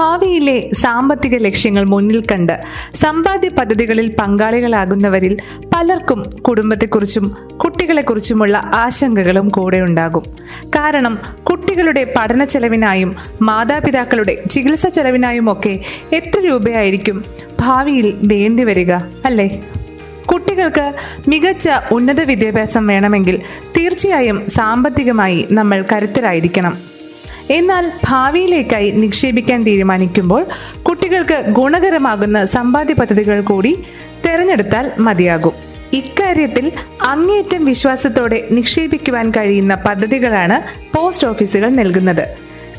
ഭാവിയിലെ സാമ്പത്തിക ലക്ഷ്യങ്ങൾ മുന്നിൽ കണ്ട് സമ്പാദ്യ പദ്ധതികളിൽ പങ്കാളികളാകുന്നവരിൽ പലർക്കും കുടുംബത്തെക്കുറിച്ചും കുട്ടികളെക്കുറിച്ചുമുള്ള ആശങ്കകളും കൂടെ ഉണ്ടാകും. കാരണം കുട്ടികളുടെ പഠന ചെലവിനായും മാതാപിതാക്കളുടെ ചികിത്സ ചെലവിനായും ഒക്കെ എത്ര രൂപയായിരിക്കും ഭാവിയിൽ വേണ്ടിവരിക അല്ലേ? കുട്ടികൾക്ക് മികച്ച ഉന്നത വിദ്യാഭ്യാസം വേണമെങ്കിൽ തീർച്ചയായും സാമ്പത്തികമായി നമ്മൾ കരുത്തരായിരിക്കണം. എന്നാൽ ഭാവിയിലേക്കായി നിക്ഷേപിക്കാൻ തീരുമാനിക്കുമ്പോൾ കുട്ടികൾക്ക് ഗുണകരമാകുന്ന സമ്പാദ്യ പദ്ധതികൾ കൂടി തിരഞ്ഞെടുത്താൽ മതിയാകും. ഇക്കാര്യത്തിൽ അങ്ങേയറ്റം വിശ്വാസത്തോടെ നിക്ഷേപിക്കുവാൻ കഴിയുന്ന പദ്ധതികളാണ് പോസ്റ്റ് ഓഫീസുകൾ നൽകുന്നത്.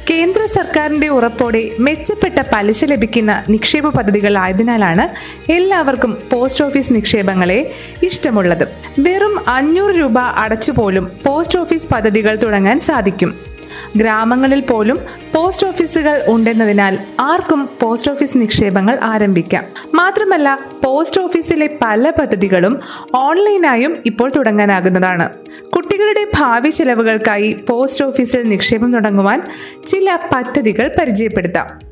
കേന്ദ്ര സർക്കാരിന്റെ ഉറപ്പോടെ മെച്ചപ്പെട്ട പലിശ ലഭിക്കുന്ന നിക്ഷേപ പദ്ധതികൾ ആയതിനാലാണ് എല്ലാവർക്കും പോസ്റ്റ് ഓഫീസ് നിക്ഷേപങ്ങളെ ഇഷ്ടമുള്ളത്. വെറും അഞ്ഞൂറ് രൂപ അടച്ചുപോലും പോസ്റ്റ് ഓഫീസ് പദ്ധതികൾ തുടങ്ങാൻ സാധിക്കും. ഗ്രാമങ്ങളിൽ പോലും പോസ്റ്റ് ഓഫീസുകൾ ഉണ്ടെന്നതിനാൽ ആർക്കും പോസ്റ്റ് ഓഫീസ് നിക്ഷേപങ്ങൾ ആരംഭിക്കാം. മാത്രമല്ല പോസ്റ്റ് ഓഫീസിലെ പല പദ്ധതികളും ഓൺലൈനായും ഇപ്പോൾ തുടങ്ങാനാകുന്നതാണ്. കുട്ടികളുടെ ഭാവി ചെലവുകൾക്കായി പോസ്റ്റ് ഓഫീസിൽ നിക്ഷേപം തുടങ്ങുവാൻ ചില പദ്ധതികൾ പരിചയപ്പെടുത്താം.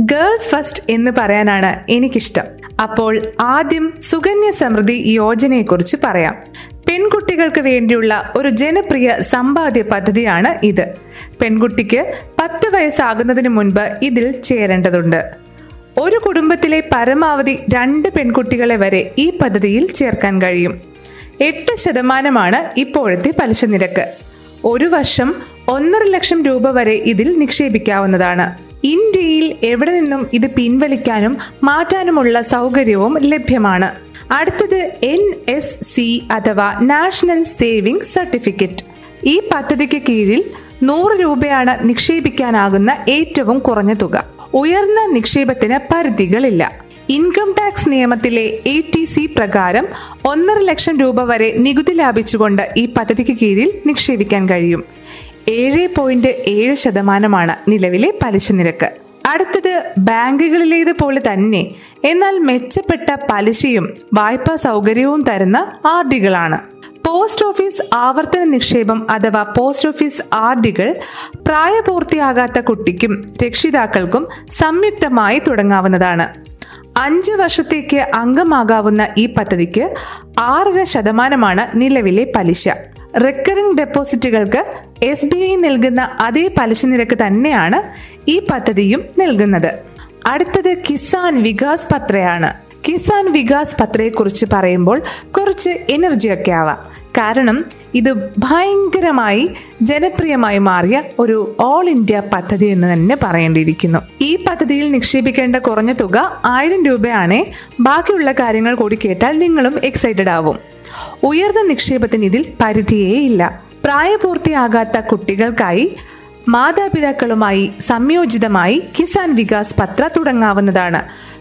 ഗേൾസ് ഫസ്റ്റ് എന്ന് പറയാനാണ് എനിക്കിഷ്ടം. അപ്പോൾ ആദ്യം സുകന്യ സമൃദ്ധി യോജനയെക്കുറിച്ച് പറയാം. പെൺകുട്ടികൾക്ക് വേണ്ടിയുള്ള ഒരു ജനപ്രിയ സമ്പാദ്യ പദ്ധതിയാണ് ഇത്. പെൺകുട്ടിക്ക് പത്ത് വയസ്സാകുന്നതിന് മുൻപ് ഇതിൽ ചേരേണ്ടതുണ്ട്. ഒരു കുടുംബത്തിലെ പരമാവധി രണ്ട് പെൺകുട്ടികളെ വരെ ഈ പദ്ധതിയിൽ ചേർക്കാൻ കഴിയും. എട്ട് ശതമാനമാണ് ഇപ്പോഴത്തെ പലിശ നിരക്ക്. ഒരു വർഷം ഒന്നര ലക്ഷം രൂപ വരെ ഇതിൽ നിക്ഷേപിക്കാവുന്നതാണ്. ഇന്ത്യയിൽ എവിടെ നിന്നും ഇത് പിൻവലിക്കാനും മാറ്റാനുമുള്ള സൗകര്യവും ലഭ്യമാണ്. അടുത്തത് എൻ എസ് സി അഥവാ നാഷണൽ സേവിംഗ് സർട്ടിഫിക്കറ്റ്. ഈ പദ്ധതിക്ക് കീഴിൽ നൂറ് രൂപയാണ് നിക്ഷേപിക്കാനാകുന്ന ഏറ്റവും കുറഞ്ഞ തുക. ഉയർന്ന നിക്ഷേപത്തിന് പരിധികളില്ല. ഇൻകം ടാക്സ് നിയമത്തിലെ എ ടി സി പ്രകാരം ഒന്നര ലക്ഷം രൂപ വരെ നികുതി ലാഭിച്ചുകൊണ്ട് ഈ പദ്ധതിക്ക് കീഴിൽ നിക്ഷേപിക്കാൻ കഴിയും. ഏഴ് പോയിന്റ് ഏഴ് ശതമാനമാണ് നിലവിലെ പലിശ നിരക്ക്. അടുത്തത് ബാങ്കുകളിലേതുപോലെ തന്നെ എന്നാൽ മെച്ചപ്പെട്ട പലിശയും വായ്പാ സൗകര്യവും തരുന്ന ആർ ഡികളാണ്. പോസ്റ്റ് ഓഫീസ് ആവർത്തന നിക്ഷേപം അഥവാ പോസ്റ്റ് ഓഫീസ് ആർഡികൾ പ്രായപൂർത്തിയാകാത്ത കുട്ടിക്കും രക്ഷിതാക്കൾക്കും സംയുക്തമായി തുടങ്ങാവുന്നതാണ്. അഞ്ച് വർഷത്തേക്ക് അംഗമാകാവുന്ന ഈ പദ്ധതിക്ക് ആറര ശതമാനമാണ് നിലവിലെ പലിശ. റെക്കറിംഗ് ഡെപ്പോസിറ്റുകൾക്ക് എസ് ബി ഐ നൽകുന്ന അതേ പലിശ നിരക്ക് തന്നെയാണ് ഈ പദ്ധതിയും നൽകുന്നത്. അടുത്തത് കിസാൻ വികാസ് പത്രയാണ്. കിസാൻ വികാസ് പത്രയെ കുറിച്ച് പറയുമ്പോൾ കുറച്ച് എനർജി ഒക്കെ ആവാം. കാരണം ഇത് ഭയങ്കരമായി ജനപ്രിയമായി മാറിയ ഒരു ഓൾ ഇന്ത്യ പദ്ധതി എന്ന് തന്നെ പറയേണ്ടിയിരിക്കുന്നു. ഈ പദ്ധതിയിൽ നിക്ഷേപിക്കേണ്ട കുറഞ്ഞ തുക ആയിരം രൂപയാണ്. ബാക്കിയുള്ള കാര്യങ്ങൾ കൂടി കേട്ടാൽ നിങ്ങളും എക്സൈറ്റഡ് ആവും. ഉയർന്ന നിക്ഷേപത്തിന് ഇതിൽ പരിധിയേ ഇല്ല. പ്രായപൂർത്തിയാകാത്ത കുട്ടികൾക്കായി മാതാപിതാക്കളുമായി സംയോജിതമായി കിസാൻ വികാസ് പത്ര തുടങ്ങാവുന്നതാണ്.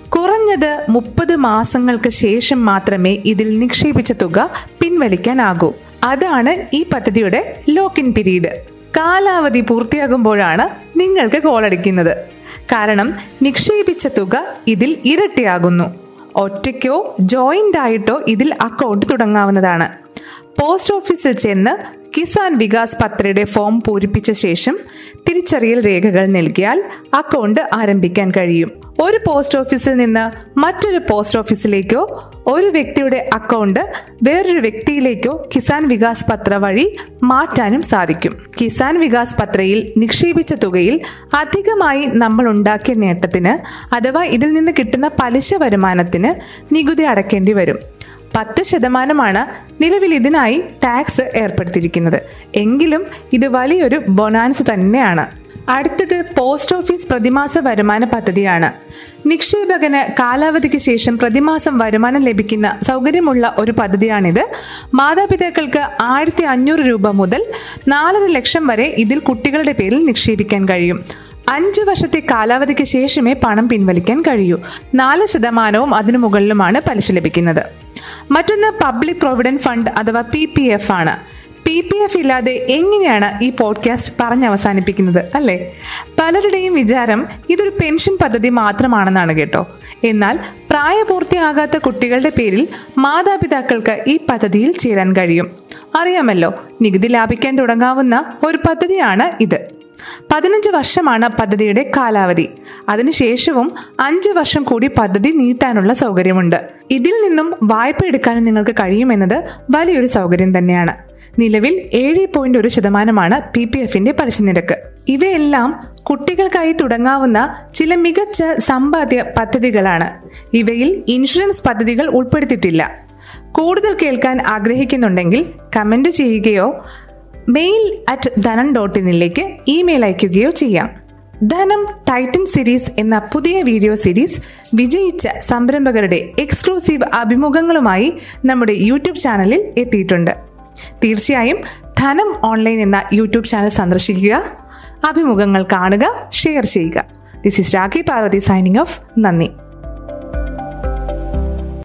കുറഞ്ഞത് മുപ്പത് മാസങ്ങൾക്ക് ശേഷം മാത്രമേ ഇതിൽ നിക്ഷേപിച്ച തുക പിൻവലിക്കാനാകൂ. അതാണ് ഈ പദ്ധതിയുടെ ലോക്ക് ഇൻ പീരീഡ്. കാലാവധി പൂർത്തിയാകുമ്പോഴാണ് നിങ്ങൾക്ക് കോളടിക്കുന്നത് കാരണം നിക്ഷേപിച്ച തുക ഇതിൽ ഇരട്ടിയാകുന്നു. ഒറ്റയ്ക്കോ ജോയിന്റ് ആയിട്ടോ ഇതിൽ അക്കൗണ്ട് തുടങ്ങാവുന്നതാണ്. പോസ്റ്റ് ഓഫീസിൽ ചെന്ന് കിസാൻ വികാസ് പത്രയുടെ ഫോം പൂരിപ്പിച്ച ശേഷം തിരിച്ചറിയൽ രേഖകൾ നൽകിയാൽ അക്കൗണ്ട് ആരംഭിക്കാൻ കഴിയും. ഒരു പോസ്റ്റ് ഓഫീസിൽ നിന്ന് മറ്റൊരു പോസ്റ്റ് ഓഫീസിലേക്കോ ഒരു വ്യക്തിയുടെ അക്കൗണ്ട് വേറൊരു വ്യക്തിയിലേക്കോ കിസാൻ വികാസ് പത്ര വഴി മാറ്റാനും സാധിക്കും. കിസാൻ വികാസ് പത്രയിൽ നിക്ഷേപിച്ച തുകയിൽ അധികമായി നമ്മൾ ഉണ്ടാക്കിയ നേട്ടത്തിന് അഥവാ ഇതിൽ നിന്ന് കിട്ടുന്ന പലിശ വരുമാനത്തിന് നികുതി അടക്കേണ്ടി വരും. പത്ത് ശതമാനമാണ് നിലവിൽ ഇതിനായി ടാക്സ് ഏർപ്പെടുത്തിയിരിക്കുന്നത്. എങ്കിലും ഇത് വലിയൊരു ബൊനാൻസ് തന്നെയാണ്. അടുത്തത് പോസ്റ്റ് ഓഫീസ് പ്രതിമാസ വരുമാന പദ്ധതിയാണ്. നിക്ഷേപകന് കാലാവധിക്ക് ശേഷം പ്രതിമാസം വരുമാനം ലഭിക്കുന്ന സൗകര്യമുള്ള ഒരു പദ്ധതിയാണിത്. മാതാപിതാക്കൾക്ക് ആയിരത്തി അഞ്ഞൂറ് രൂപ മുതൽ നാലര ലക്ഷം വരെ ഇതിൽ കുട്ടികളുടെ പേരിൽ നിക്ഷേപിക്കാൻ കഴിയും. അഞ്ചു വർഷത്തെ കാലാവധിക്ക് ശേഷമേ പണം പിൻവലിക്കാൻ കഴിയൂ. നാല് ശതമാനവും അതിനു മുകളിലുമാണ് പലിശ ലഭിക്കുന്നത്. മറ്റൊന്ന് പബ്ലിക് പ്രൊവിഡന്റ് ഫണ്ട് അഥവാ പി പി എഫ് ആണ്. പി പി എഫ് ഇല്ലാതെ എങ്ങനെയാണ് ഈ പോഡ്കാസ്റ്റ് പറഞ്ഞ് അവസാനിപ്പിക്കുന്നത് അല്ലേ? പലരുടെയും വിചാരം ഇതൊരു പെൻഷൻ പദ്ധതി മാത്രമാണെന്നാണ് കേട്ടോ. എന്നാൽ പ്രായപൂർത്തിയാകാത്ത കുട്ടികളുടെ പേരിൽ മാതാപിതാക്കൾക്ക് ഈ പദ്ധതിയിൽ ചേരാൻ കഴിയും. അറിയാമല്ലോ നികുതി ലാഭിക്കാൻ തുടങ്ങാവുന്ന ഒരു പദ്ധതിയാണ് ഇത്. പതിനഞ്ച് വർഷമാണ് പദ്ധതിയുടെ കാലാവധി. അതിനുശേഷവും അഞ്ച് വർഷം കൂടി പദ്ധതി നീട്ടാനുള്ള സൗകര്യമുണ്ട്. ഇതിൽ നിന്നും വായ്പ എടുക്കാനും നിങ്ങൾക്ക് കഴിയുമെന്നത് വലിയൊരു സൗകര്യം തന്നെയാണ്. നിലവിൽ ഏഴ് പോയിന്റ് ഒരു ശതമാനമാണ് പി പി എഫിന്റെ പലിശ നിരക്ക്. ഇവയെല്ലാം കുട്ടികൾക്കായി തുടങ്ങാവുന്ന ചില മികച്ച സമ്പാദ്യ പദ്ധതികളാണ്. ഇവയിൽ ഇൻഷുറൻസ് പദ്ധതികൾ ഉൾപ്പെടുത്തിയിട്ടില്ല. കൂടുതൽ കേൾക്കാൻ ആഗ്രഹിക്കുന്നുണ്ടെങ്കിൽ കമന്റ് ചെയ്യുകയോ മെയിൽ അറ്റ് ധനം ഡോട്ട് ഇന്നിലേക്ക് ഇമെയിൽ അയയ്ക്കുകയോ ചെയ്യാം. ധനം ടൈറ്റൻ സീരീസ് എന്ന പുതിയ വീഡിയോ സീരീസ് വിജയിച്ച സംരംഭകരുടെ എക്സ്ക്ലൂസീവ് അഭിമുഖങ്ങളുമായി നമ്മുടെ യൂട്യൂബ് ചാനലിൽ എത്തിയിട്ടുണ്ട്. തീർച്ചയായും ധനം ഓൺലൈൻ എന്ന യൂട്യൂബ് ചാനൽ സന്ദർശിക്കുക അഭിമുഖങ്ങൾ കാണുക ഷെയർ ചെയ്യുക. This is Rakhi Parvathy signing off നന്ദി.